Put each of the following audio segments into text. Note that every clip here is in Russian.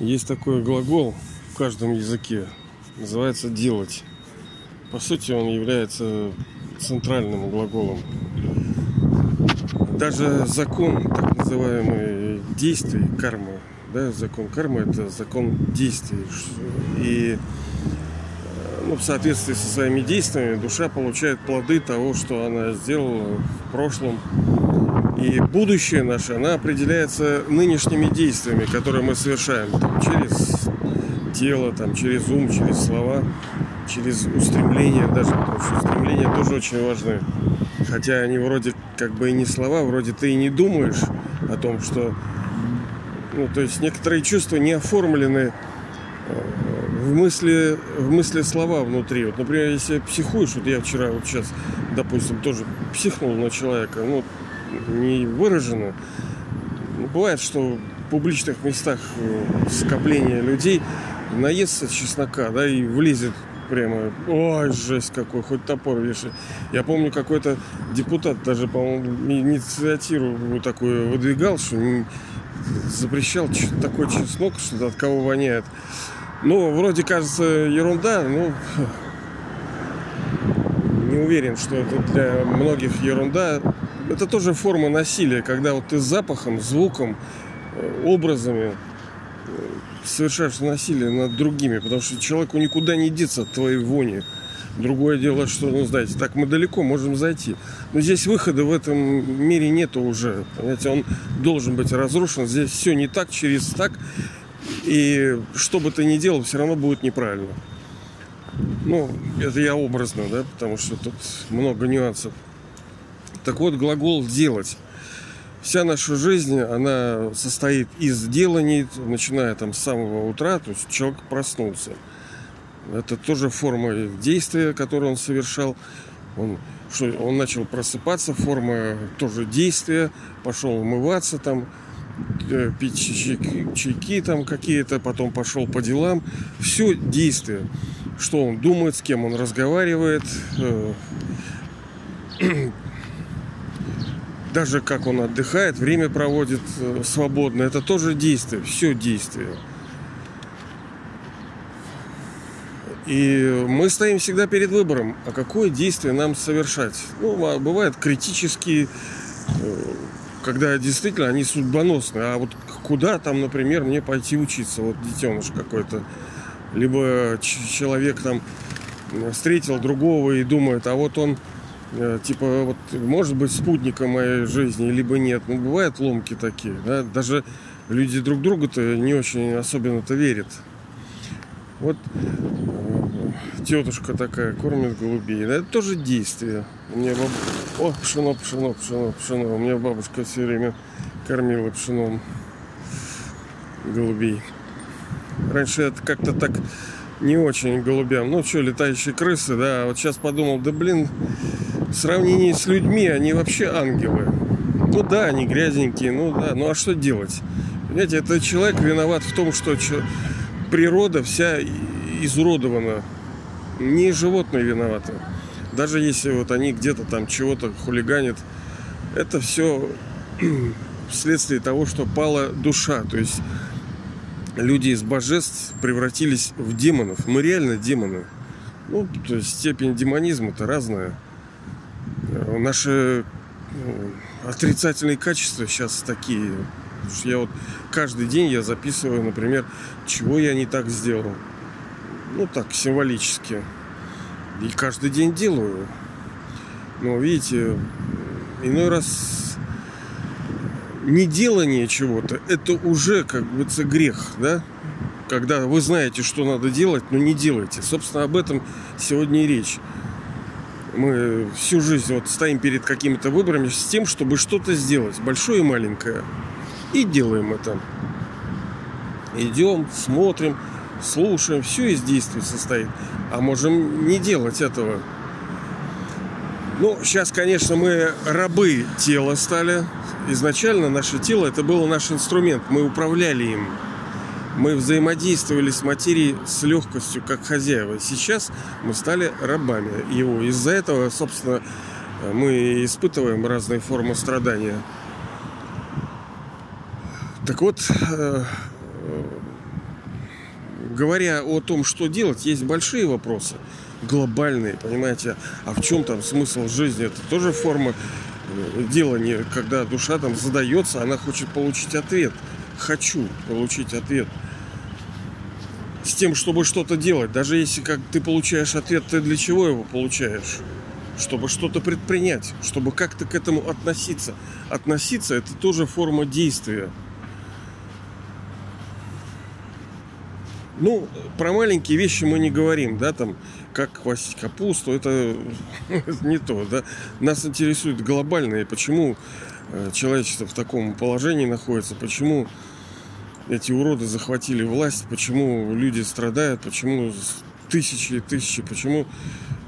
Есть такой глагол в каждом языке. Называется делать. По сути, он является центральным глаголом. Даже закон, так называемый действий, кармы, да, закон кармы это закон действий. И ну, в соответствии со своими действиями душа получает плоды того, что она сделала в прошлом. И будущее наше, она определяется нынешними действиями, которые мы совершаем там, через тело, там, через ум, через слова, через устремления даже, потому что устремления тоже очень важны. Хотя они вроде как бы и не слова, вроде ты и не думаешь о том, что... Ну, то есть некоторые чувства не оформлены в мысли, в мысли слова внутри. Вот, например, если психуешь, вот я вчера, вот сейчас, допустим, тоже психнул на человека, ну, не выражено. Ну, бывает, что в публичных местах э, скопление людей наестся чеснока, да, и влезет прямо, ой, жесть какой, хоть топор вешай. Я помню, какой-то депутат даже, по-моему, инициативу такую выдвигал, что запрещал такой чеснок, что от кого воняет. Ну, вроде кажется ерунда, ну, не уверен, что это для многих ерунда. Это тоже форма насилия, когда вот ты запахом, звуком, э, образами э, совершаешь насилие над другими, потому что человеку никуда не деться от твоей вони. Другое дело, что, ну, знаете, так мы далеко можем зайти. Но здесь выхода в этом мире нету уже. Понимаете, он должен быть разрушен. Здесь все не так, через так. И что бы ты ни делал, все равно будет неправильно. Ну, это я образно, да, потому что тут много нюансов. Так вот, глагол «делать». Вся наша жизнь, она состоит из деланий, начиная там с самого утра, то есть человек проснулся. Это тоже форма действия, которую он совершал. Он, что, он начал просыпаться, форма тоже действия, пошел умываться там, Э, пить чайки, чайки там какие-то, потом пошел по делам. Все действие. Что он думает, с кем он разговаривает. Э, даже как он отдыхает, время проводит э, свободно. Это тоже действие. Все действие. И мы стоим всегда перед выбором, а какое действие нам совершать. Ну, а бывают критические когда действительно они судьбоносные. А вот куда там, например, мне пойти учиться? Вот детеныш какой-то. Либо человек там встретил другого и думает, а вот он э, типа вот может быть спутником моей жизни, либо нет. Ну, бывают ломки такие, да. Даже люди друг другу-то не очень особенно-то верят. Вот э, тетушка такая кормит голубей. Да, это тоже действие. Меня баб... О, пшено, пшено, пшено, пшено. У меня бабушка все время кормила пшеном голубей. Раньше это как-то так не очень голубям. Ну что, летающие крысы, да. Вот сейчас подумал, да блин, в сравнении с людьми они вообще ангелы. Ну да, они грязненькие, ну да. Ну а что делать? Понимаете, это человек виноват в том, что природа вся изуродована. Не животные виноваты. Даже если вот они где-то там чего-то хулиганят, это все вследствие того, что пала душа. То есть люди из божеств превратились в демонов. Мы реально демоны. Ну, то есть степень демонизма-то разная. Наши ну, отрицательные качества сейчас такие. Я вот каждый день я записываю, например, чего я не так сделал. Ну так, символически. И каждый день делаю. Но видите, иной раз неделание чего-то, это уже как бы это грех, да? Когда вы знаете, что надо делать, но не делайте. Собственно, об этом сегодня и речь. Мы всю жизнь вот стоим перед какими-то выборами с тем, чтобы что-то сделать, большое и маленькое. И делаем это. Идем, смотрим, слушаем, все из действий состоит. А можем не делать этого. Ну, сейчас, конечно, мы рабы тела стали. Изначально наше тело это был наш инструмент. Мы управляли им. Мы взаимодействовали с материей с легкостью, как хозяева. Сейчас мы стали рабами его. Из-за этого, собственно, мы испытываем разные формы страдания. Так вот, э, говоря о том, что делать, есть большие вопросы, глобальные, понимаете, а в чем там смысл жизни, это тоже форма э, делания, когда душа там задается, она хочет получить ответ. Хочу получить ответ с тем, чтобы что-то делать. Даже если как ты получаешь ответ, ты для чего его получаешь? Чтобы что-то предпринять, чтобы как-то к этому относиться. Относиться это тоже форма действия. Ну, про маленькие вещи мы не говорим, да, там, как квасить капусту, это не то, да. Нас интересует глобальное, почему э, человечество в таком положении находится, почему эти уроды захватили власть, почему люди страдают, почему тысячи и тысячи, почему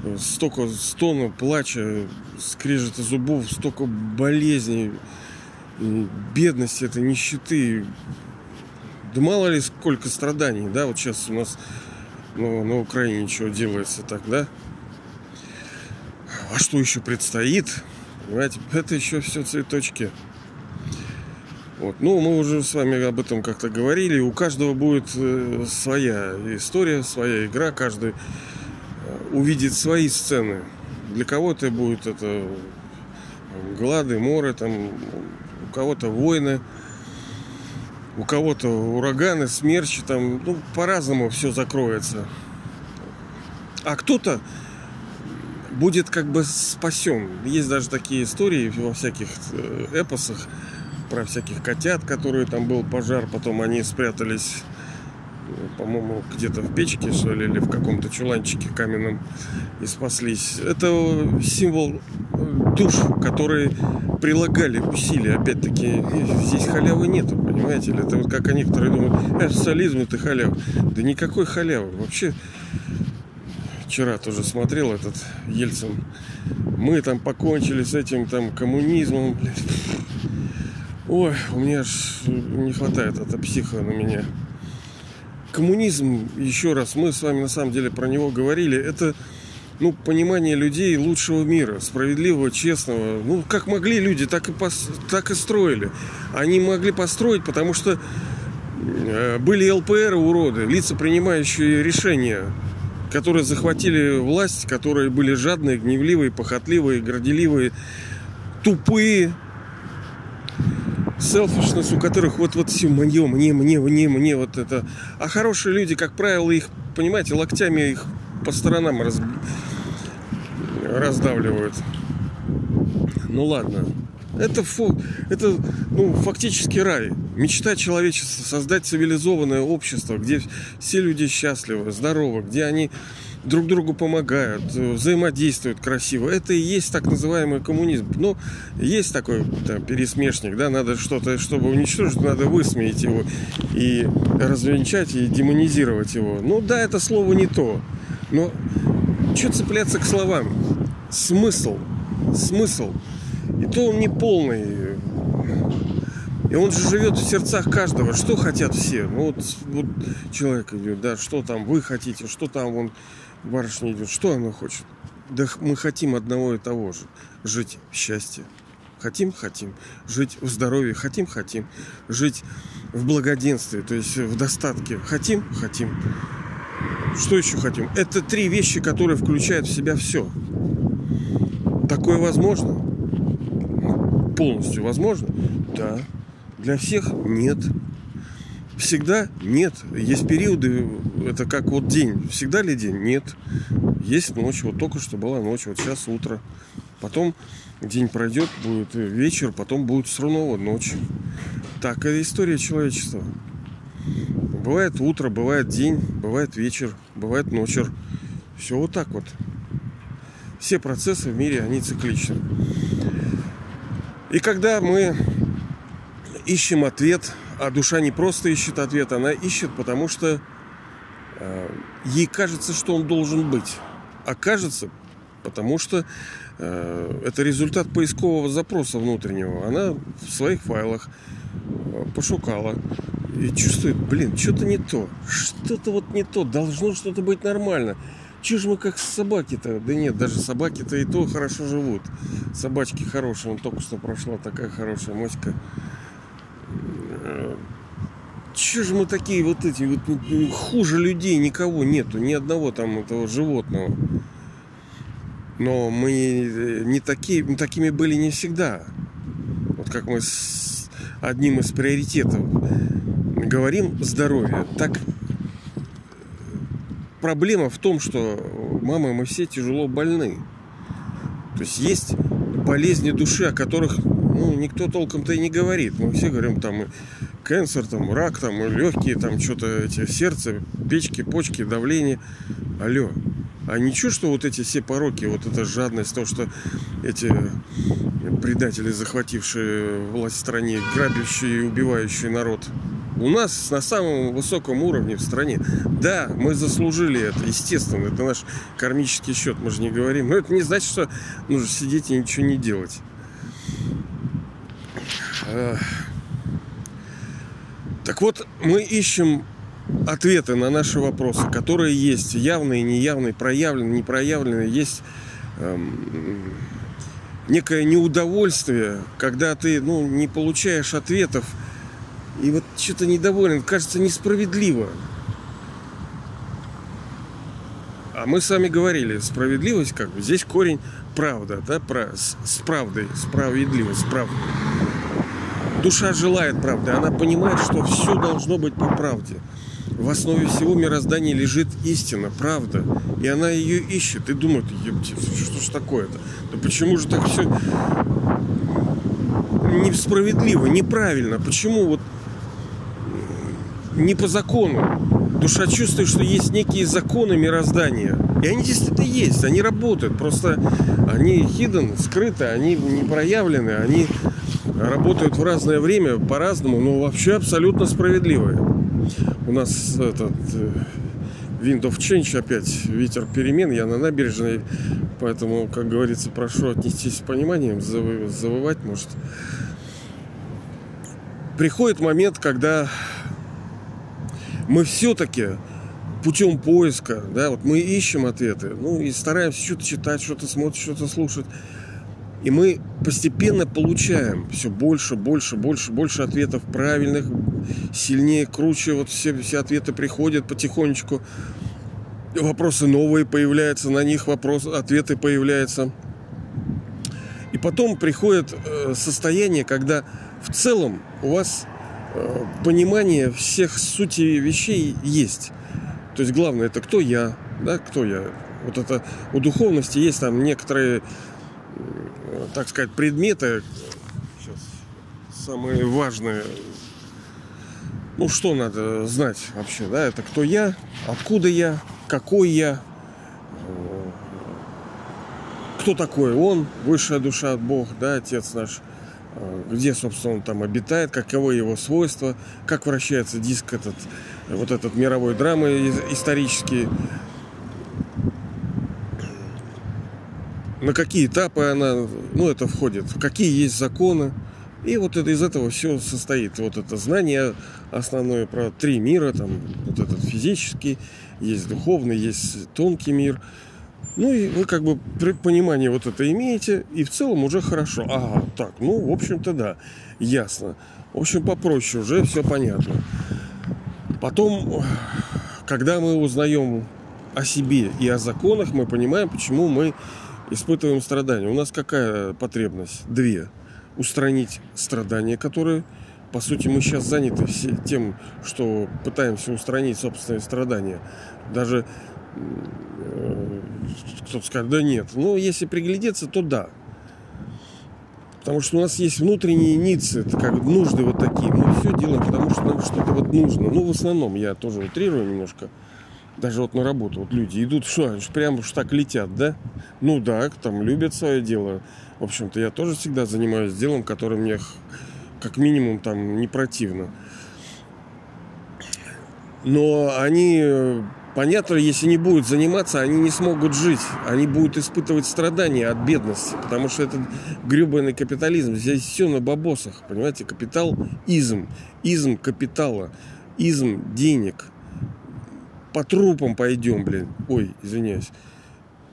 э, столько стона, плача, скрежета зубов, столько болезней, бедности, это нищеты, да мало ли сколько страданий, да, вот сейчас у нас ну, на Украине ничего делается так, да? А что еще предстоит? Понимаете, это еще все цветочки. Вот. Ну, мы уже с вами об этом как-то говорили. У каждого будет э, своя история, своя игра. Каждый э, увидит свои сцены. Для кого-то будет это глады, море, там, у кого-то войны, у кого-то ураганы, смерчи, там, ну, по-разному все закроется. А кто-то будет как бы спасен. Есть даже такие истории во всяких э, эпосах про всяких котят, которые там был пожар, потом они спрятались по-моему, где-то в печке, что ли, или в каком-то чуланчике каменном и спаслись. Это символ душ, которые прилагали усилия. Опять-таки, здесь халявы нету, понимаете? Это вот как некоторые думают, э, социализм это халява. Да никакой халявы. Вообще, вчера тоже смотрел этот Ельцин. Мы там покончили с этим там коммунизмом. Ой, у меня аж не хватает это психа на меня коммунизм, еще раз, мы с вами на самом деле про него говорили, это ну, понимание людей лучшего мира, справедливого, честного. Ну, как могли люди, так и, пос, так и строили. Они могли построить, потому что э, были ЛПР уроды, лица, принимающие решения, которые захватили власть, которые были жадные, гневливые, похотливые, горделивые, тупые, селфишнес, у которых вот, вот все мне, мне, мне, мне, мне, вот это. А хорошие люди, как правило, их, понимаете, локтями их по сторонам раз... раздавливают. Ну ладно. Это, фу, это ну, фактически рай. Мечта человечества создать цивилизованное общество, где все люди счастливы, здоровы, где они друг другу помогают, взаимодействуют красиво. Это и есть так называемый коммунизм. Но есть такой там, пересмешник, да, надо что-то, чтобы уничтожить, надо высмеять его и развенчать, и демонизировать его. Ну да, это слово не то. Но что цепляться к словам? Смысл. Смысл. И то он не полный. И он же живет в сердцах каждого. Что хотят все? Ну вот, вот человек идет, да, что там вы хотите, что там он барышня идет, что она хочет? Да мы хотим одного и того же. Жить в счастье. Хотим, хотим. Жить в здоровье. Хотим, хотим. Жить в благоденствии, то есть в достатке. Хотим, хотим. Что еще хотим? Это три вещи, которые включают в себя все. Такое возможно? Полностью возможно? Да. Для всех нет. Всегда нет. Есть периоды, это как вот день. Всегда ли день? Нет. Есть ночь. Вот только что была ночь, вот сейчас утро. Потом день пройдет, будет вечер, потом будет снова ночь. Так это история человечества. Бывает утро, бывает день, бывает вечер, бывает ночер. Все вот так вот. Все процессы в мире, они цикличны. И когда мы ищем ответ а душа не просто ищет ответ, она ищет, потому что э, ей кажется, что он должен быть. А кажется, потому что э, это результат поискового запроса внутреннего. Она в своих файлах э, пошукала и чувствует, блин, что-то не то, что-то вот не то, должно что-то быть нормально. Чего же мы как собаки-то? Да нет, даже собаки-то и то хорошо живут. Собачки хорошие. Он только что прошла такая хорошая моська че же мы такие вот эти, вот ну, хуже людей никого нету, ни одного там этого животного. Но мы не такие, такими были не всегда. Вот как мы с одним из приоритетов говорим здоровье, так проблема в том, что мамы мы все тяжело больны. То есть есть болезни души, о которых ну, никто толком-то и не говорит. Мы все говорим там канцер, там рак, там легкие, там что-то эти сердце, печки, почки, давление. Алло. А ничего, что вот эти все пороки, вот эта жадность, то, что эти предатели, захватившие власть в стране, грабящие и убивающие народ, у нас на самом высоком уровне в стране. Да, мы заслужили это, естественно, это наш кармический счет, мы же не говорим. Но это не значит, что нужно сидеть и ничего не делать. Так вот, мы ищем ответы на наши вопросы, которые есть явные, неявные, проявленные, непроявленные. Есть эм, некое неудовольствие, когда ты ну, не получаешь ответов, и вот что-то недоволен, кажется несправедливо. А мы с вами говорили, справедливость как бы, здесь корень правда, да, про, с, с правдой, справедливость, правда. Душа желает правды, она понимает, что все должно быть по правде. В основе всего мироздания лежит истина, правда. И она ее ищет и думает, что ж такое-то? Да почему же так все несправедливо, неправильно? Почему вот не по закону? Душа чувствует, что есть некие законы мироздания. И они действительно есть, они работают. Просто они hidden, скрыты, они не проявлены, они работают в разное время по-разному, но вообще абсолютно справедливые. У нас этот э, Wind of Change опять ветер перемен. Я на набережной, поэтому, как говорится, прошу отнестись с пониманием, завывать может. Приходит момент, когда мы все-таки путем поиска, да, вот мы ищем ответы, ну и стараемся что-то читать, что-то смотреть, что-то слушать. И мы постепенно получаем все больше, больше, больше, больше ответов правильных, сильнее, круче. Вот все, все ответы приходят потихонечку. Вопросы новые появляются, на них вопросы, ответы появляются. И потом приходит э, состояние, когда в целом у вас э, понимание всех сути вещей есть. То есть главное это кто я, да, кто я. Вот это у духовности есть там некоторые так сказать, предметы, сейчас, самые важные, ну, что надо знать вообще, да, это кто я, откуда я, какой я, кто такой он, высшая душа от Бог, да, Отец наш, где, собственно, он там обитает, каковы его свойства, как вращается диск этот, вот этот мировой драмы исторический, на какие этапы она, ну, это входит, какие есть законы. И вот это из этого все состоит. Вот это знание основное про три мира, там вот этот физический, есть духовный, есть тонкий мир. Ну и вы как бы понимание вот это имеете, и в целом уже хорошо. Ага, так, ну, в общем-то, да, ясно. В общем, попроще уже все понятно. Потом, когда мы узнаем о себе и о законах, мы понимаем, почему мы испытываем страдания. У нас какая потребность? Две. Устранить страдания, которые, по сути, мы сейчас заняты все тем, что пытаемся устранить собственные страдания. Даже э, кто-то скажет, да нет. Ну, если приглядеться, то да. Потому что у нас есть внутренние ницы, это как нужды вот такие. Мы все делаем, потому что нам что-то вот нужно. Ну, в основном, я тоже утрирую немножко даже вот на работу, вот люди идут, что, прям уж так летят, да? Ну да, там любят свое дело. В общем-то, я тоже всегда занимаюсь делом, которое мне как минимум там не противно. Но они, понятно, если не будут заниматься, они не смогут жить. Они будут испытывать страдания от бедности. Потому что это гребаный капитализм. Здесь все на бабосах. Понимаете, капитал – изм. Изм капитала. Изм денег – по трупам пойдем, блин. Ой, извиняюсь.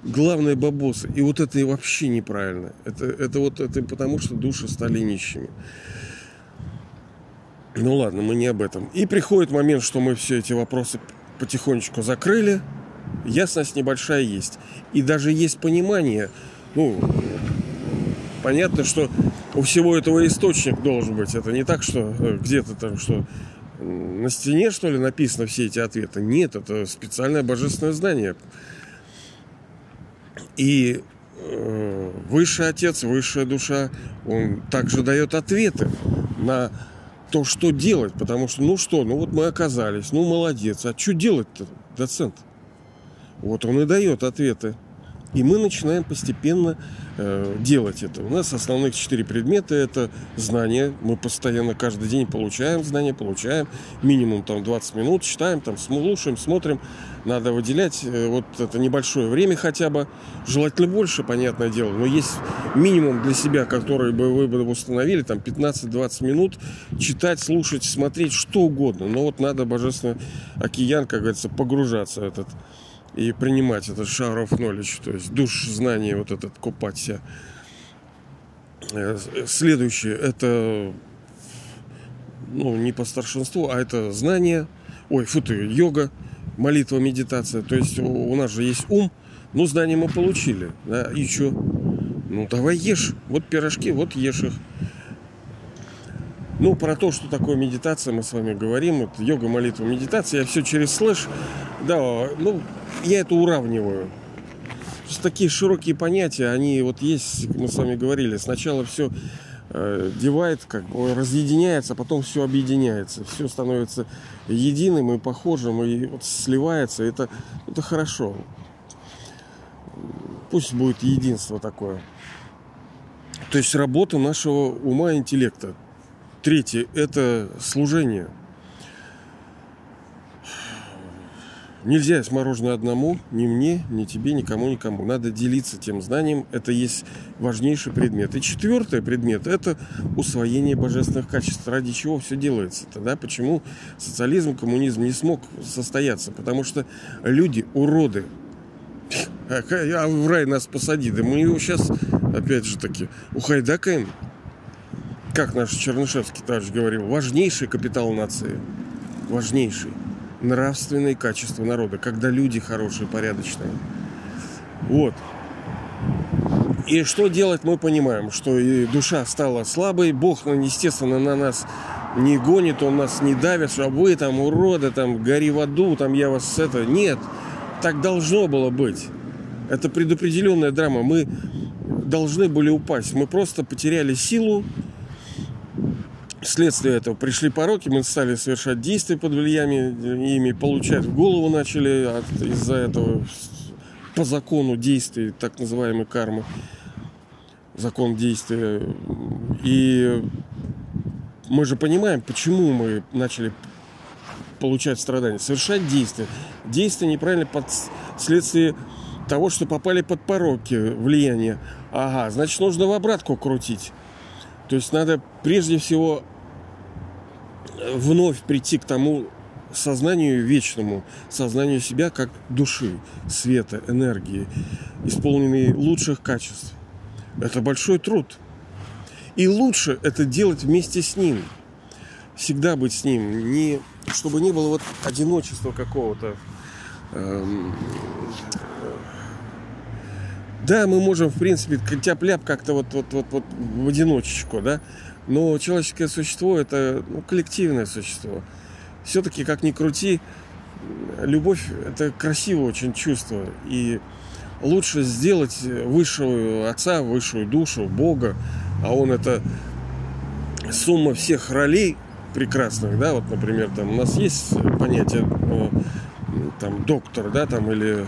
Главное бабосы. И вот это вообще неправильно. Это, это вот это потому, что души стали нищими. Ну ладно, мы не об этом. И приходит момент, что мы все эти вопросы потихонечку закрыли. Ясность небольшая есть. И даже есть понимание, ну, понятно, что у всего этого источник должен быть. Это не так, что э, где-то там, что на стене, что ли, написано все эти ответы. Нет, это специальное божественное знание. И э, высший отец, высшая душа, он также дает ответы на то, что делать. Потому что, ну что, ну вот мы оказались, ну молодец. А что делать-то, доцент? Вот он и дает ответы. И мы начинаем постепенно э, делать это. У нас основных четыре предмета – это знания. Мы постоянно каждый день получаем знания, получаем. Минимум там 20 минут, читаем, там слушаем, смотрим. Надо выделять э, вот это небольшое время хотя бы. Желательно больше, понятное дело. Но есть минимум для себя, который бы вы бы установили, там 15-20 минут читать, слушать, смотреть, что угодно. Но вот надо божественный океан, как говорится, погружаться в этот и принимать этот shower of knowledge, то есть душ знания, вот этот купаться. Э, следующее, это ну, не по старшинству, а это знание, ой, фу ты, йога, молитва, медитация. То есть у, нас же есть ум, ну, знания мы получили, да, и что? Ну, давай ешь. Вот пирожки, вот ешь их. Ну, про то, что такое медитация, мы с вами говорим. Это йога, молитва, медитация. Я все через слэш. Да, ну, я это уравниваю. Просто такие широкие понятия, они вот есть, мы с вами говорили, сначала все э, девает, как бы разъединяется, а потом все объединяется, все становится единым и похожим, и вот сливается, это, это хорошо. Пусть будет единство такое. То есть работа нашего ума и интеллекта. Третье – это служение – Нельзя есть мороженое одному, ни мне, ни тебе, никому, никому. Надо делиться тем знанием. Это есть важнейший предмет. И четвертый предмет – это усвоение божественных качеств. Ради чего все делается тогда? Почему социализм, коммунизм не смог состояться? Потому что люди – уроды. А в рай нас посади. Да мы его сейчас, опять же таки, ухайдакаем. Как наш Чернышевский товарищ говорил, важнейший капитал нации. Важнейший нравственные качества народа, когда люди хорошие, порядочные. Вот. И что делать, мы понимаем, что и душа стала слабой, Бог, ну, естественно, на нас не гонит, Он нас не давит, что вы там уроды, там гори в аду, там я вас это... Нет, так должно было быть. Это предопределенная драма. Мы должны были упасть. Мы просто потеряли силу, Вследствие этого пришли пороки, мы стали совершать действия под влиянием ими, получать в голову начали из-за этого по закону действий, так называемой кармы, закон действия. И мы же понимаем, почему мы начали получать страдания, совершать действия. Действия неправильно под следствие того, что попали под пороки влияния. Ага, значит, нужно в обратку крутить. То есть надо прежде всего вновь прийти к тому сознанию вечному, сознанию себя как души, света, энергии, исполненной лучших качеств. Это большой труд. И лучше это делать вместе с ним. Всегда быть с ним. Не, чтобы не было вот одиночества какого-то. Эм, да, мы можем, в принципе, тяп-ляп как-то вот, вот, вот, вот в одиночечку, да, но человеческое существо это ну, коллективное существо. Все-таки, как ни крути, любовь это красивое очень чувство. И лучше сделать высшего отца, высшую душу, Бога, а он это сумма всех ролей прекрасных, да, вот, например, там у нас есть понятие э, там доктор, да, там или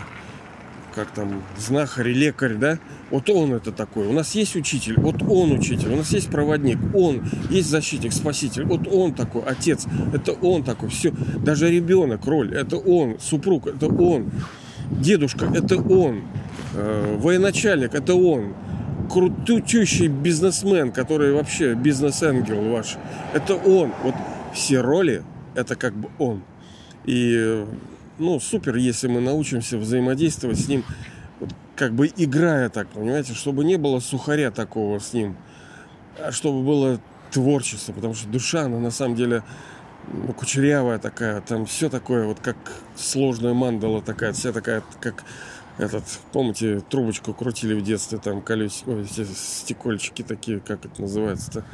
как там, знахарь, лекарь, да, вот он это такой. У нас есть учитель, вот он учитель, у нас есть проводник, он, есть защитник, спаситель, вот он такой, отец, это он такой, все. Даже ребенок, роль, это он, супруг, это он, дедушка, это он, э, военачальник, это он, крутючий бизнесмен, который вообще бизнес-ангел ваш, это он. Вот все роли, это как бы он. И ну, супер, если мы научимся взаимодействовать с ним, как бы играя так, понимаете, чтобы не было сухаря такого с ним, а чтобы было творчество, потому что душа, она на самом деле ну, кучерявая такая, там все такое, вот как сложная мандала такая, вся такая, как этот, помните, трубочку крутили в детстве, там колесики, ой, стекольчики такие, как это называется-то,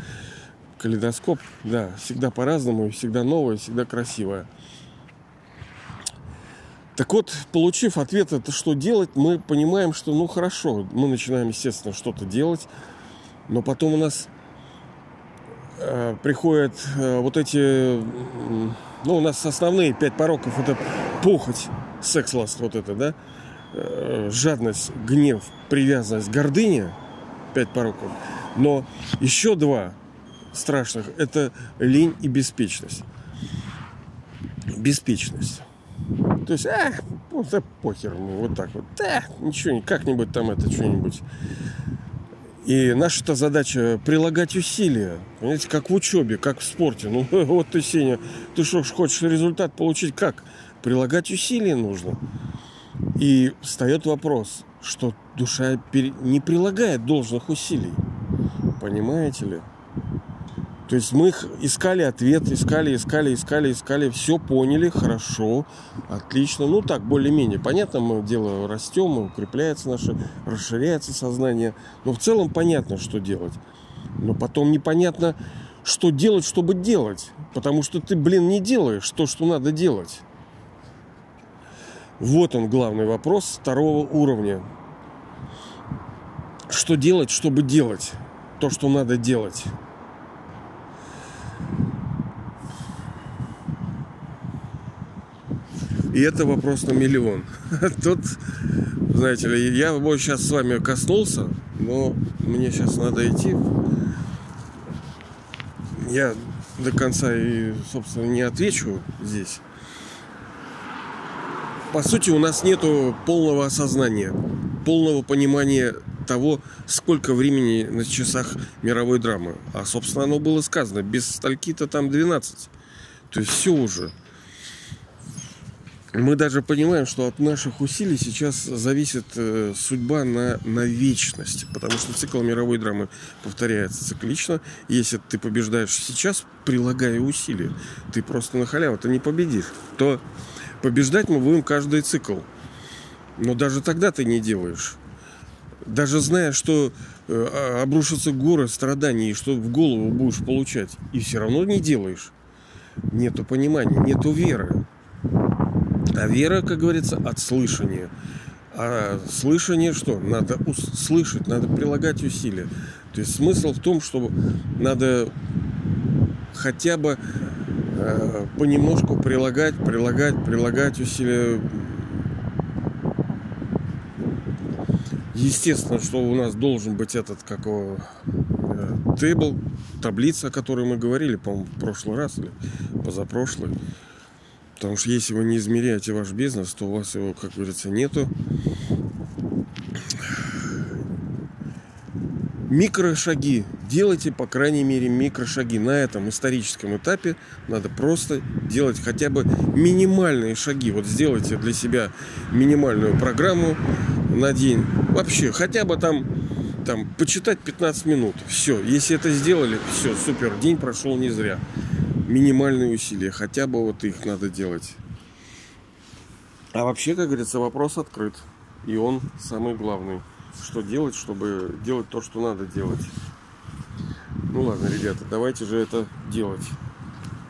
калейдоскоп, да, всегда по-разному, всегда новое, всегда красивое. Так вот, получив ответ, это что делать, мы понимаем, что ну хорошо, мы начинаем, естественно, что-то делать, но потом у нас э, приходят э, вот эти, ну, у нас основные пять пороков, это похоть, секс-ласт вот это, да, э, жадность, гнев, привязанность, гордыня, пять пороков. Но еще два страшных – это лень и беспечность. Беспечность. То есть, а, вот да похер, ну, вот так вот. Да, ничего, как-нибудь там это что-нибудь. И наша-то задача прилагать усилия. Понимаете, как в учебе, как в спорте. Ну, вот ты, Сеня, ты что, хочешь результат получить как? Прилагать усилия нужно. И встает вопрос, что душа не прилагает должных усилий. Понимаете ли? То есть мы искали ответ, искали, искали, искали, искали, все поняли, хорошо, отлично. Ну так, более-менее. Понятно, мы дело растем, укрепляется наше, расширяется сознание. Но в целом понятно, что делать. Но потом непонятно, что делать, чтобы делать. Потому что ты, блин, не делаешь то, что надо делать. Вот он главный вопрос второго уровня. Что делать, чтобы делать то, что надо делать? И это вопрос на миллион. Тут, знаете ли, я вот сейчас с вами коснулся, но мне сейчас надо идти. Я до конца и, собственно, не отвечу здесь. По сути, у нас нету полного осознания, полного понимания того, сколько времени на часах мировой драмы. А, собственно, оно было сказано, без стальки-то там 12. То есть все уже мы даже понимаем, что от наших усилий сейчас зависит э, судьба на, на вечность. Потому что цикл мировой драмы повторяется циклично. Если ты побеждаешь сейчас, прилагая усилия, ты просто на халяву, ты не победишь. То побеждать мы будем каждый цикл. Но даже тогда ты не делаешь. Даже зная, что э, обрушатся горы страданий, и что в голову будешь получать, и все равно не делаешь. Нету понимания, нету веры. А вера, как говорится, от слышания. А слышание что? Надо слышать, надо прилагать усилия. То есть смысл в том, что надо хотя бы э, понемножку прилагать, прилагать, прилагать усилия. Естественно, что у нас должен быть этот, как его, э, тейбл, таблица, о которой мы говорили, по-моему, в прошлый раз или позапрошлый. Потому что если вы не измеряете ваш бизнес, то у вас его, как говорится, нету. Микрошаги. Делайте, по крайней мере, микрошаги. На этом историческом этапе надо просто делать хотя бы минимальные шаги. Вот сделайте для себя минимальную программу на день. Вообще, хотя бы там, там почитать 15 минут. Все. Если это сделали, все, супер. День прошел не зря минимальные усилия, хотя бы вот их надо делать. А вообще, как говорится, вопрос открыт. И он самый главный. Что делать, чтобы делать то, что надо делать. Ну ладно, ребята, давайте же это делать.